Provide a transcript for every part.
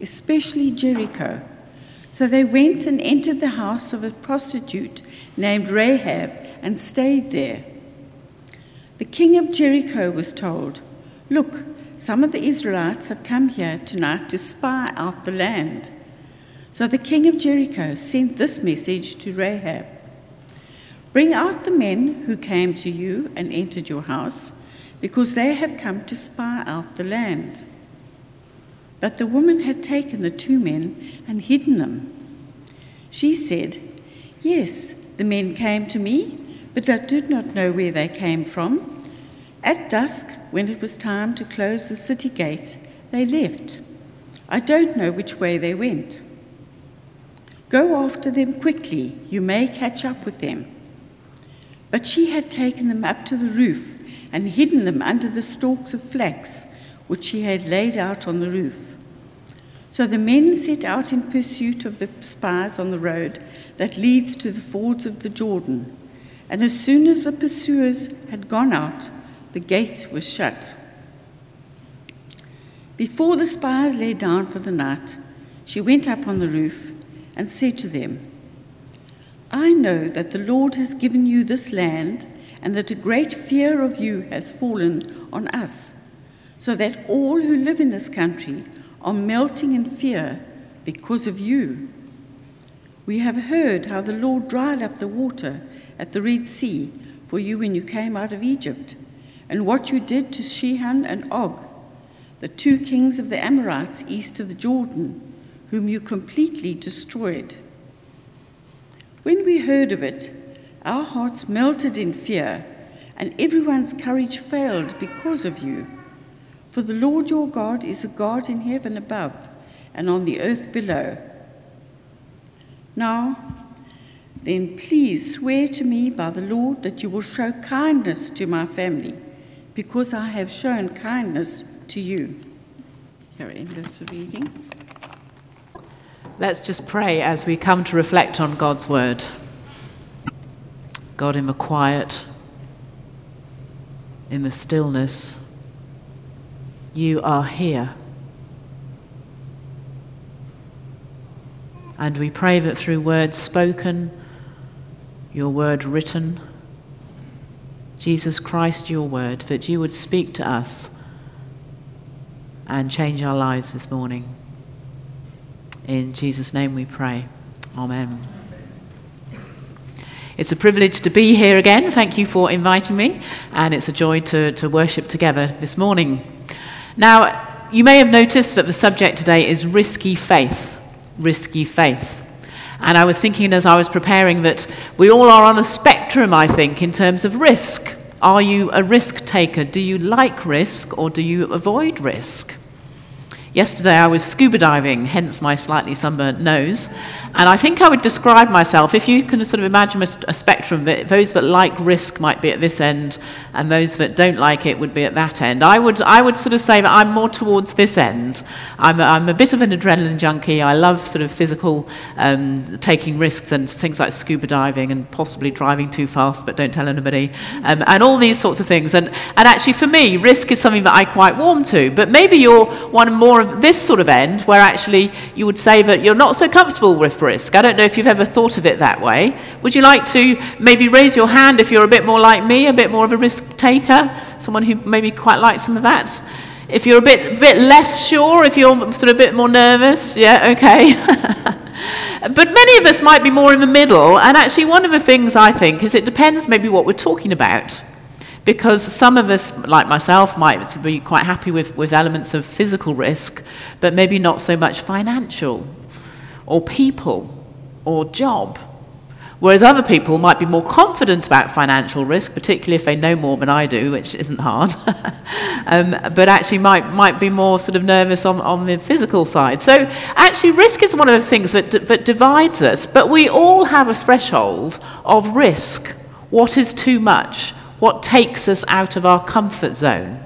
especially Jericho. So they went and entered the house of a prostitute named Rahab and stayed there. The king of Jericho was told, Look, some of the Israelites have come here tonight to spy out the land. So the king of Jericho sent this message to Rahab Bring out the men who came to you and entered your house, because they have come to spy out the land. But the woman had taken the two men and hidden them. She said, Yes, the men came to me, but I did not know where they came from. At dusk, when it was time to close the city gate, they left. I don't know which way they went. Go after them quickly, you may catch up with them. But she had taken them up to the roof and hidden them under the stalks of flax which she had laid out on the roof. So the men set out in pursuit of the spies on the road that leads to the fords of the Jordan. And as soon as the pursuers had gone out, the gate was shut. Before the spies lay down for the night, she went up on the roof and said to them, I know that the Lord has given you this land, and that a great fear of you has fallen on us, so that all who live in this country are melting in fear because of you. We have heard how the Lord dried up the water at the Red Sea for you when you came out of Egypt, and what you did to Sihon and Og, the two kings of the Amorites east of the Jordan, whom you completely destroyed. When we heard of it, our hearts melted in fear, and everyone's courage failed because of you. For the Lord your God is a God in heaven above and on the earth below. Now, then please swear to me by the Lord that you will show kindness to my family, because I have shown kindness to you. Here ends the reading. Let's just pray as we come to reflect on God's word. God, in the quiet, in the stillness, you are here. And we pray that through words spoken, your word written, Jesus Christ, your word, that you would speak to us and change our lives this morning. In Jesus' name we pray. Amen. It's a privilege to be here again. Thank you for inviting me, and it's a joy to, to worship together this morning. Now, you may have noticed that the subject today is risky faith. Risky faith. And I was thinking as I was preparing that we all are on a spectrum, I think, in terms of risk. Are you a risk taker? Do you like risk or do you avoid risk? Yesterday I was scuba diving, hence my slightly sunburnt nose, and I think I would describe myself, if you can sort of imagine a, spectrum, that those that like risk might be at this end, and those that don't like it would be at that end. I would, I would sort of say that I'm more towards this end. I'm a, I'm a bit of an adrenaline junkie. I love sort of physical, um, taking risks and things like scuba diving and possibly driving too fast, but don't tell anybody, um, and all these sorts of things. And, and actually, for me, risk is something that I quite warm to, but maybe you're one more of this sort of end where actually you would say that you're not so comfortable with risk. I don't know if you've ever thought of it that way. Would you like to maybe raise your hand if you're a bit more like me, a bit more of a risk taker, someone who maybe quite likes some of that? If you're a bit, bit less sure, if you're sort of a bit more nervous, yeah, okay. but many of us might be more in the middle, and actually, one of the things I think is it depends maybe what we're talking about. Because some of us, like myself, might be quite happy with, with elements of physical risk, but maybe not so much financial, or people, or job. Whereas other people might be more confident about financial risk, particularly if they know more than I do, which isn't hard, um, but actually might, might be more sort of nervous on, on the physical side. So actually, risk is one of those things that, that divides us, but we all have a threshold of risk. What is too much? What takes us out of our comfort zone.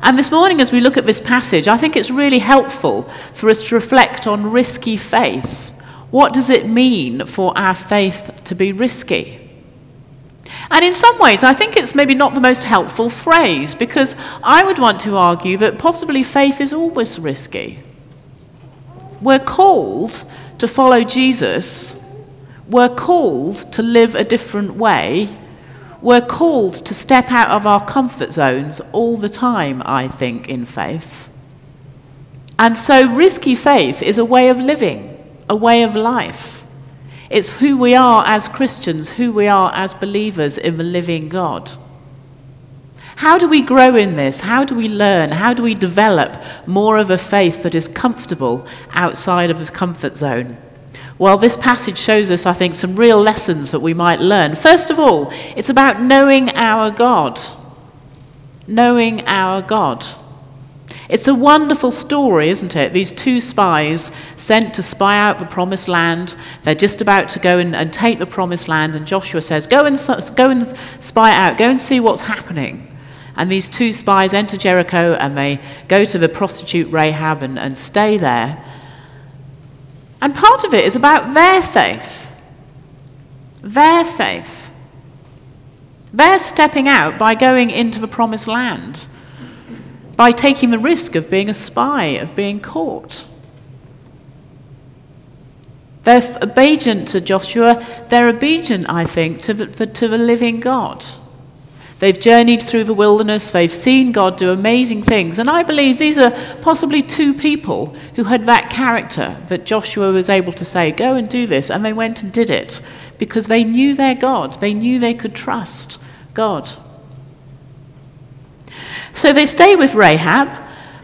And this morning, as we look at this passage, I think it's really helpful for us to reflect on risky faith. What does it mean for our faith to be risky? And in some ways, I think it's maybe not the most helpful phrase because I would want to argue that possibly faith is always risky. We're called to follow Jesus. We're called to live a different way. We're called to step out of our comfort zones all the time, I think, in faith. And so, risky faith is a way of living, a way of life. It's who we are as Christians, who we are as believers in the living God. How do we grow in this? How do we learn? How do we develop more of a faith that is comfortable outside of the comfort zone? Well, this passage shows us, I think, some real lessons that we might learn. First of all, it's about knowing our God. Knowing our God. It's a wonderful story, isn't it? These two spies sent to spy out the promised land. They're just about to go and, and take the promised land, and Joshua says, Go and, go and spy out, go and see what's happening. And these two spies enter Jericho and they go to the prostitute Rahab and, and stay there. And part of it is about their faith. Their faith. They're stepping out by going into the promised land, by taking the risk of being a spy, of being caught. They're obedient to Joshua. They're obedient, I think, to the, to the living God. They've journeyed through the wilderness, they've seen God do amazing things. And I believe these are possibly two people who had that character that Joshua was able to say, Go and do this. And they went and did it because they knew their God, they knew they could trust God. So they stay with Rahab,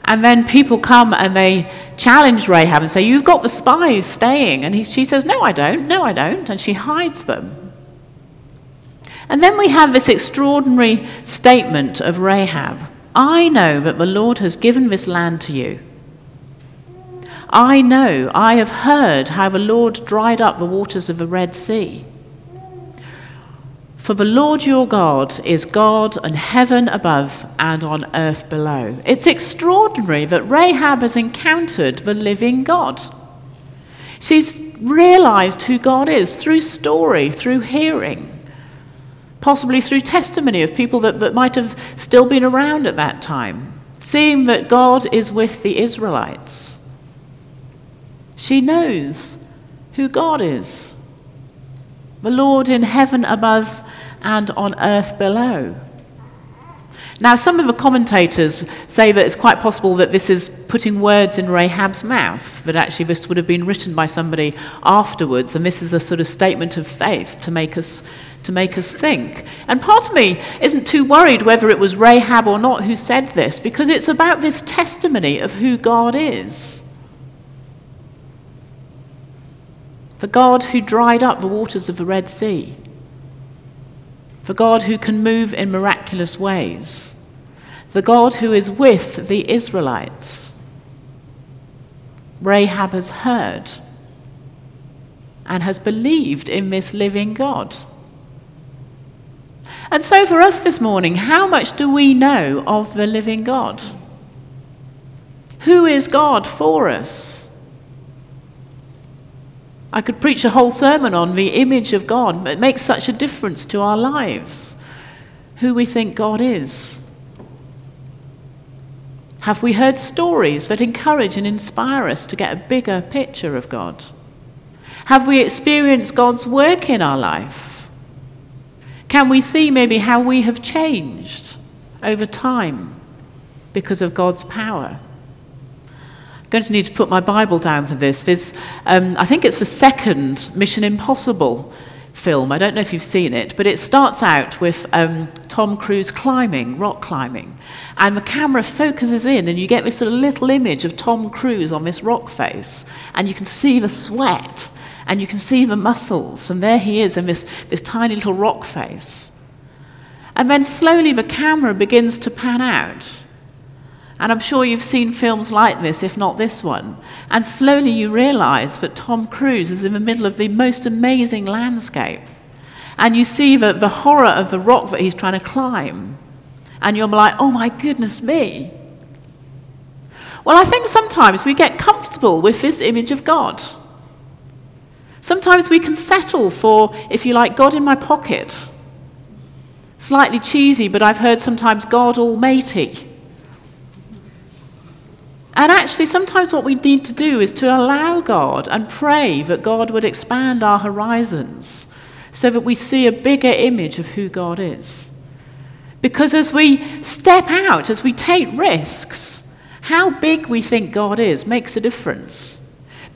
and then people come and they challenge Rahab and say, You've got the spies staying. And he, she says, No, I don't. No, I don't. And she hides them. And then we have this extraordinary statement of Rahab I know that the Lord has given this land to you. I know, I have heard how the Lord dried up the waters of the Red Sea. For the Lord your God is God on heaven above and on earth below. It's extraordinary that Rahab has encountered the living God. She's realized who God is through story, through hearing possibly through testimony of people that, that might have still been around at that time, seeing that God is with the Israelites. She knows who God is the Lord in heaven above and on earth below. Now, some of the commentators say that it's quite possible that this is putting words in Rahab's mouth, that actually this would have been written by somebody afterwards, and this is a sort of statement of faith to make us to make us think. And part of me isn't too worried whether it was Rahab or not who said this, because it's about this testimony of who God is. The God who dried up the waters of the Red Sea. The God who can move in miraculous ways. The God who is with the Israelites. Rahab has heard and has believed in this living God. And so, for us this morning, how much do we know of the living God? Who is God for us? I could preach a whole sermon on the image of God, but it makes such a difference to our lives. Who we think God is. Have we heard stories that encourage and inspire us to get a bigger picture of God? Have we experienced God's work in our life? Can we see maybe how we have changed over time because of God's power? I'm going to need to put my Bible down for this. There's, um, I think it's the second Mission Impossible film. I don't know if you've seen it, but it starts out with um, Tom Cruise climbing, rock climbing. And the camera focuses in, and you get this sort of little image of Tom Cruise on this rock face. And you can see the sweat and you can see the muscles, and there he is in this, this tiny little rock face. And then slowly the camera begins to pan out. And I'm sure you've seen films like this, if not this one. And slowly you realize that Tom Cruise is in the middle of the most amazing landscape. And you see the, the horror of the rock that he's trying to climb. And you're like, oh my goodness me. Well, I think sometimes we get comfortable with this image of God. Sometimes we can settle for, if you like, God in my pocket. Slightly cheesy, but I've heard sometimes God Almighty. And actually, sometimes what we need to do is to allow God and pray that God would expand our horizons so that we see a bigger image of who God is. Because as we step out, as we take risks, how big we think God is makes a difference.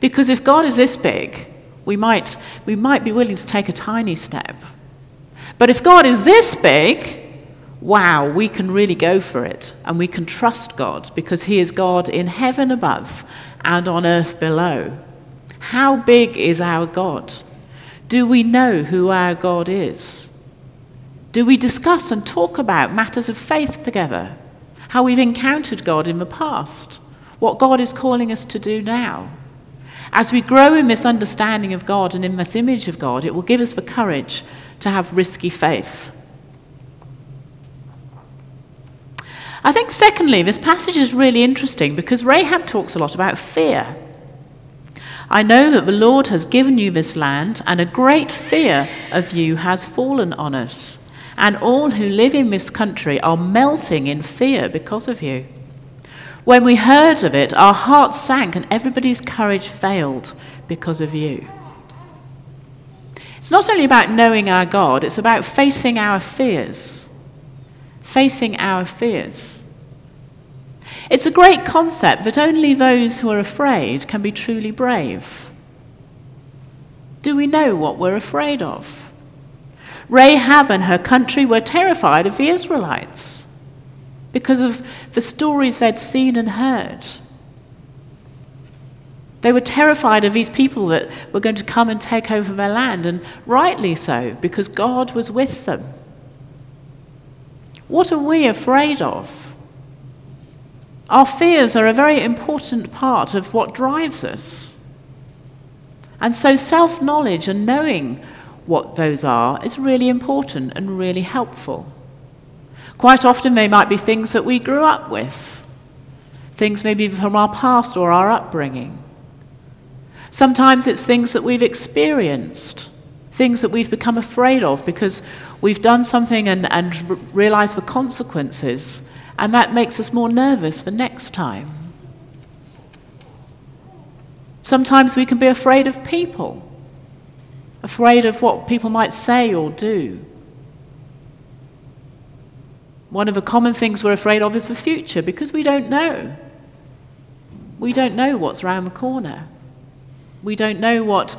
Because if God is this big, we might, we might be willing to take a tiny step. But if God is this big, wow, we can really go for it and we can trust God because He is God in heaven above and on earth below. How big is our God? Do we know who our God is? Do we discuss and talk about matters of faith together? How we've encountered God in the past? What God is calling us to do now? As we grow in this understanding of God and in this image of God, it will give us the courage to have risky faith. I think, secondly, this passage is really interesting because Rahab talks a lot about fear. I know that the Lord has given you this land, and a great fear of you has fallen on us. And all who live in this country are melting in fear because of you. When we heard of it, our hearts sank, and everybody's courage failed because of you. It's not only about knowing our God, it's about facing our fears. Facing our fears. It's a great concept that only those who are afraid can be truly brave. Do we know what we're afraid of? Rahab and her country were terrified of the Israelites because of the stories they'd seen and heard. They were terrified of these people that were going to come and take over their land, and rightly so, because God was with them. What are we afraid of? Our fears are a very important part of what drives us. And so, self knowledge and knowing what those are is really important and really helpful. Quite often, they might be things that we grew up with, things maybe from our past or our upbringing. Sometimes it's things that we've experienced, things that we've become afraid of because we've done something and, and realized the consequences, and that makes us more nervous for next time. Sometimes we can be afraid of people, afraid of what people might say or do. One of the common things we're afraid of is the future because we don't know. We don't know what's around the corner. We don't know what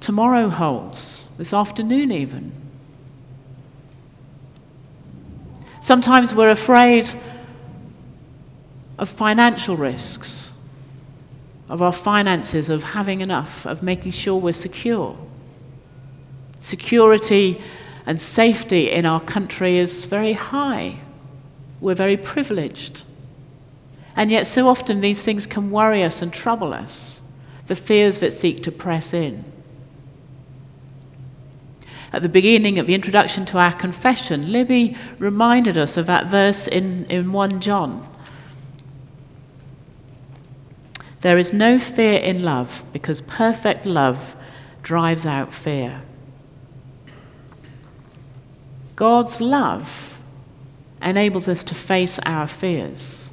tomorrow holds, this afternoon, even. Sometimes we're afraid of financial risks, of our finances, of having enough, of making sure we're secure. Security and safety in our country is very high. We're very privileged. And yet, so often, these things can worry us and trouble us the fears that seek to press in. At the beginning of the introduction to our confession, Libby reminded us of that verse in, in 1 John. There is no fear in love because perfect love drives out fear. God's love enables us to face our fears.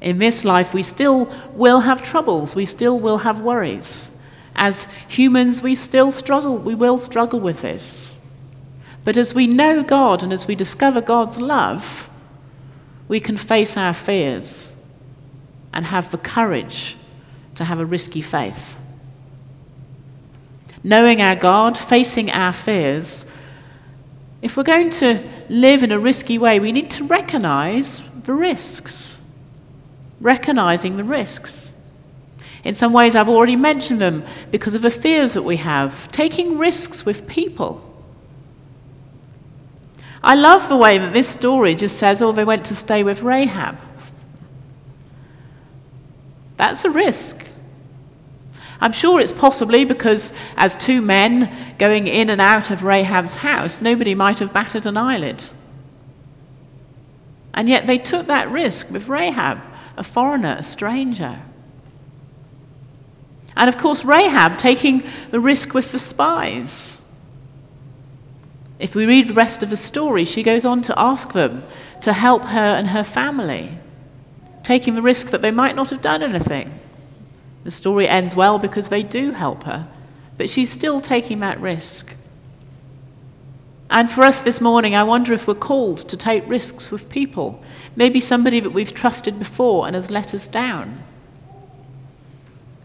In this life, we still will have troubles, we still will have worries. As humans, we still struggle, we will struggle with this. But as we know God and as we discover God's love, we can face our fears and have the courage to have a risky faith. Knowing our God, facing our fears, if we're going to live in a risky way, we need to recognize the risks recognizing the risks. In some ways, I've already mentioned them because of the fears that we have, taking risks with people. I love the way that this story just says, oh, they went to stay with Rahab. That's a risk. I'm sure it's possibly because, as two men going in and out of Rahab's house, nobody might have batted an eyelid. And yet they took that risk with Rahab a foreigner, a stranger. And of course, Rahab taking the risk with the spies. If we read the rest of the story, she goes on to ask them to help her and her family, taking the risk that they might not have done anything. The story ends well because they do help her, but she's still taking that risk. And for us this morning, I wonder if we're called to take risks with people. Maybe somebody that we've trusted before and has let us down.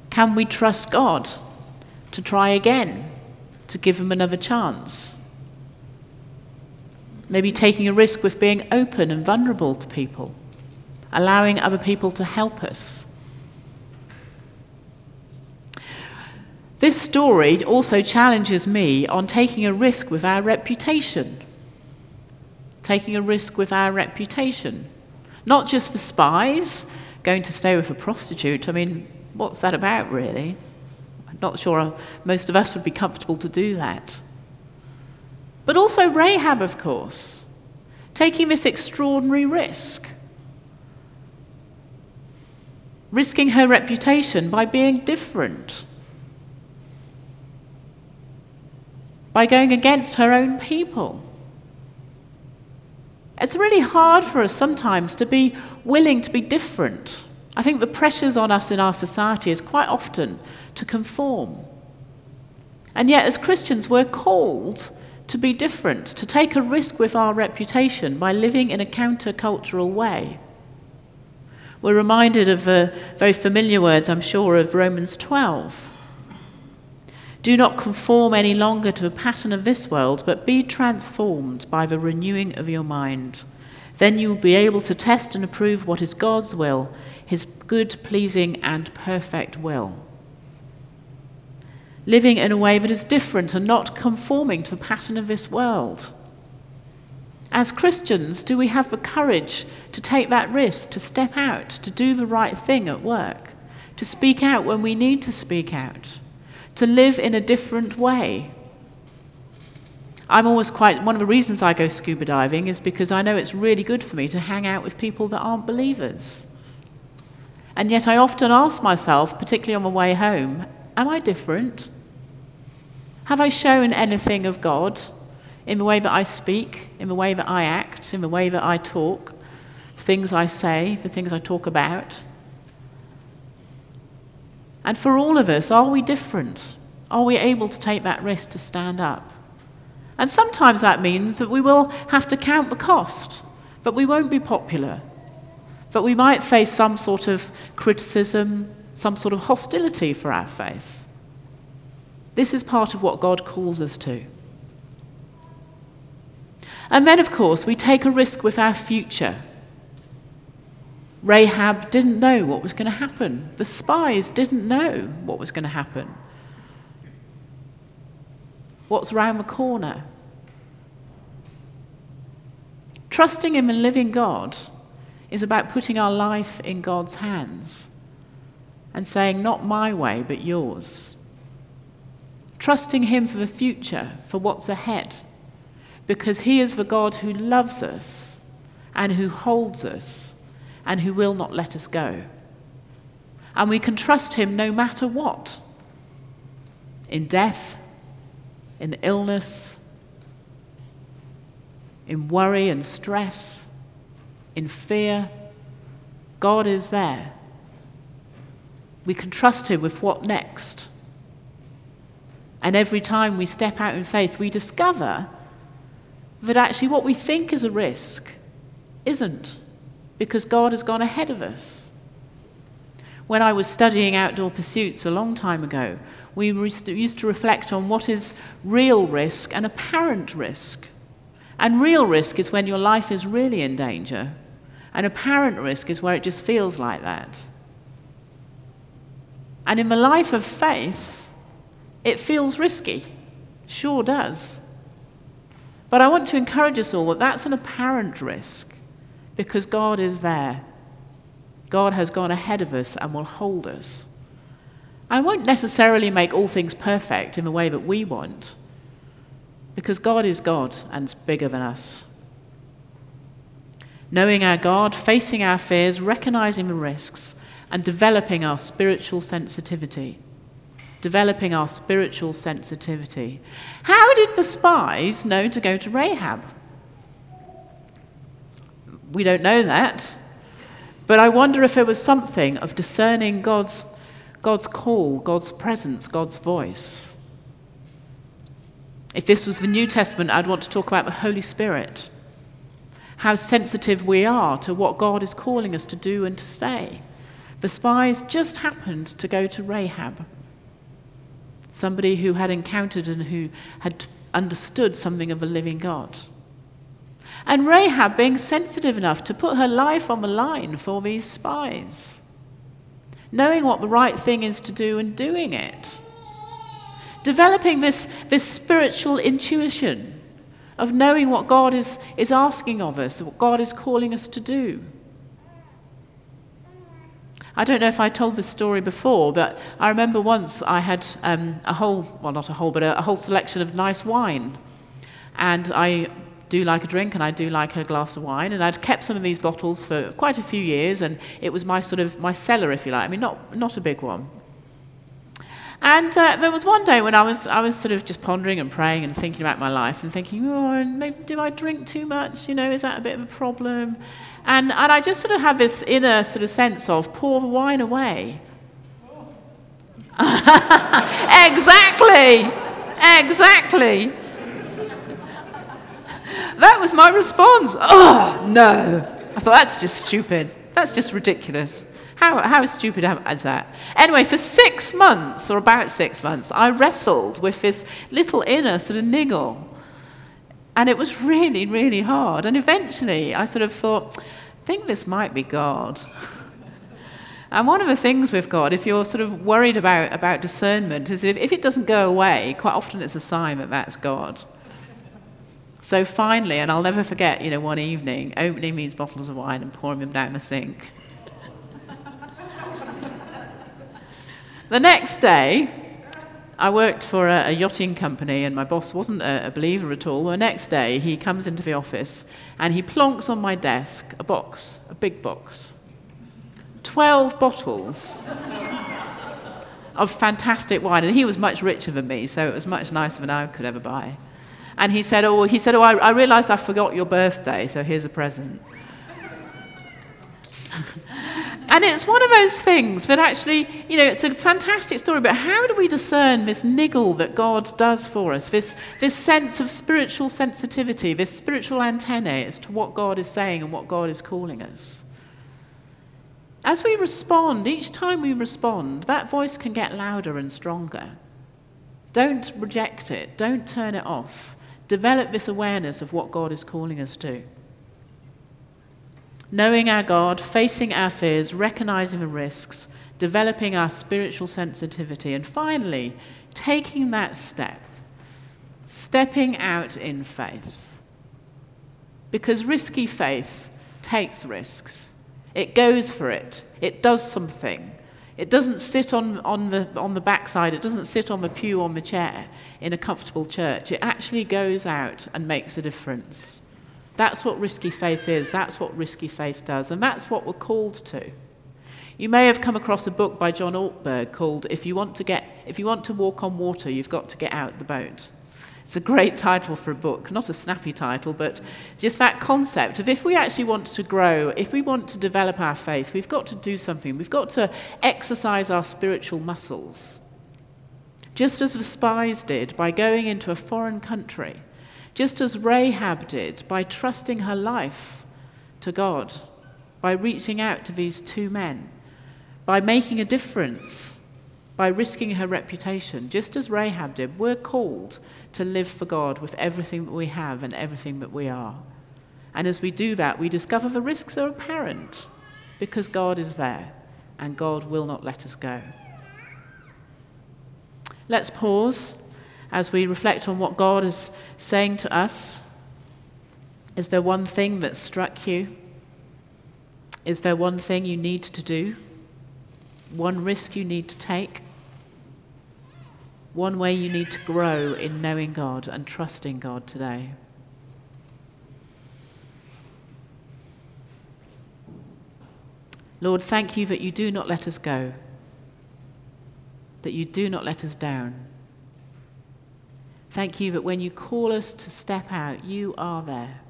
Can we trust God to try again, to give him another chance? Maybe taking a risk with being open and vulnerable to people, allowing other people to help us. This story also challenges me on taking a risk with our reputation. Taking a risk with our reputation. Not just the spies going to stay with a prostitute. I mean, what's that about, really? I'm not sure most of us would be comfortable to do that. But also Rahab, of course, taking this extraordinary risk. Risking her reputation by being different by going against her own people. It's really hard for us sometimes to be willing to be different. I think the pressures on us in our society is quite often to conform. And yet, as Christians, we're called to be different, to take a risk with our reputation by living in a countercultural way. We're reminded of the very familiar words, I'm sure, of Romans 12 do not conform any longer to the pattern of this world, but be transformed by the renewing of your mind. Then you will be able to test and approve what is God's will, his good, pleasing, and perfect will. Living in a way that is different and not conforming to the pattern of this world. As Christians, do we have the courage to take that risk, to step out, to do the right thing at work, to speak out when we need to speak out? To live in a different way. I'm always quite, one of the reasons I go scuba diving is because I know it's really good for me to hang out with people that aren't believers. And yet I often ask myself, particularly on my way home, am I different? Have I shown anything of God in the way that I speak, in the way that I act, in the way that I talk, things I say, the things I talk about? And for all of us, are we different? Are we able to take that risk to stand up? And sometimes that means that we will have to count the cost, that we won't be popular, that we might face some sort of criticism, some sort of hostility for our faith. This is part of what God calls us to. And then, of course, we take a risk with our future. Rahab didn't know what was going to happen. The spies didn't know what was going to happen. What's round the corner? Trusting in the living God is about putting our life in God's hands and saying, Not my way, but yours. Trusting Him for the future, for what's ahead, because He is the God who loves us and who holds us and who will not let us go. And we can trust him no matter what in death, in illness, in worry and stress, in fear. God is there. We can trust him with what next. And every time we step out in faith, we discover that actually what we think is a risk isn't because God has gone ahead of us. When I was studying outdoor pursuits a long time ago, we used to reflect on what is real risk and apparent risk. And real risk is when your life is really in danger, and apparent risk is where it just feels like that. And in the life of faith, it feels risky. Sure does. But I want to encourage us all that that's an apparent risk because God is there. God has gone ahead of us and will hold us. I won't necessarily make all things perfect in the way that we want, because God is God and bigger than us. Knowing our God, facing our fears, recognizing the risks, and developing our spiritual sensitivity. Developing our spiritual sensitivity. How did the spies know to go to Rahab? We don't know that. But I wonder if there was something of discerning God's, God's call, God's presence, God's voice. If this was the New Testament, I'd want to talk about the Holy Spirit, how sensitive we are to what God is calling us to do and to say. The spies just happened to go to Rahab, somebody who had encountered and who had understood something of the living God. And Rahab being sensitive enough to put her life on the line for these spies, knowing what the right thing is to do and doing it. Developing this, this spiritual intuition of knowing what God is, is asking of us, what God is calling us to do. I don't know if I told this story before, but I remember once I had um, a whole, well, not a whole, but a, a whole selection of nice wine. And I do like a drink and I do like a glass of wine. And I'd kept some of these bottles for quite a few years, and it was my sort of my cellar, if you like. I mean, not, not a big one. And uh, there was one day when I was, I was sort of just pondering and praying and thinking about my life and thinking, oh, do I drink too much? You know, is that a bit of a problem? And, and I just sort of have this inner sort of sense of pour the wine away. exactly, exactly. That was my response. Oh, no. I thought, that's just stupid. That's just ridiculous. How, how stupid is that? Anyway, for six months, or about six months, I wrestled with this little inner sort of niggle. And it was really, really hard. And eventually, I sort of thought, I think this might be God. and one of the things with God, if you're sort of worried about, about discernment, is if, if it doesn't go away, quite often it's a sign that that's God. So finally, and I'll never forget, you know, one evening, opening these bottles of wine and pouring them down the sink. the next day, I worked for a, a, yachting company, and my boss wasn't a, a, believer at all. The next day, he comes into the office and he plonks on my desk a box, a big box. 12 bottles of fantastic wine. And he was much richer than me, so it was much nicer than I could ever buy. And he said, Oh, he said, oh I, I realized I forgot your birthday, so here's a present. And it's one of those things that actually, you know, it's a fantastic story, but how do we discern this niggle that God does for us, this, this sense of spiritual sensitivity, this spiritual antennae as to what God is saying and what God is calling us? As we respond, each time we respond, that voice can get louder and stronger. Don't reject it, don't turn it off. Develop this awareness of what God is calling us to knowing our God, facing our fears, recognizing the risks, developing our spiritual sensitivity, and finally, taking that step, stepping out in faith. Because risky faith takes risks, it goes for it, it does something. It doesn't sit on, on, the, on the backside, it doesn't sit on the pew on the chair in a comfortable church. It actually goes out and makes a difference. That's what risky faith is. That's what risky faith does. And that's what we're called to. You may have come across a book by John Ortberg called If You Want to, get, if you want to Walk on Water, You've Got to Get Out the Boat. It's a great title for a book, not a snappy title, but just that concept of if we actually want to grow, if we want to develop our faith, we've got to do something. We've got to exercise our spiritual muscles. Just as the spies did by going into a foreign country just as Rahab did by trusting her life to God, by reaching out to these two men, by making a difference, by risking her reputation, just as Rahab did, we're called to live for God with everything that we have and everything that we are. And as we do that, we discover the risks are apparent because God is there and God will not let us go. Let's pause as we reflect on what God is saying to us? Is there one thing that struck you? Is there one thing you need to do? One risk you need to take? One way you need to grow in knowing God and trusting God today? Lord, thank you that you do not let us go, that you do not let us down. Thank you that when you call us to step out, you are there.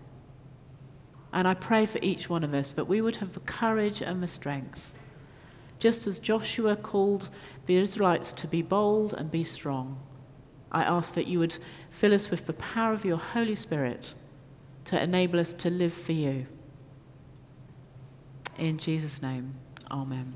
And I pray for each one of us that we would have the courage and the strength. Just as Joshua called the Israelites to be bold and be strong, I ask that you would fill us with the power of your Holy Spirit to enable us to live for you. In Jesus' name, amen.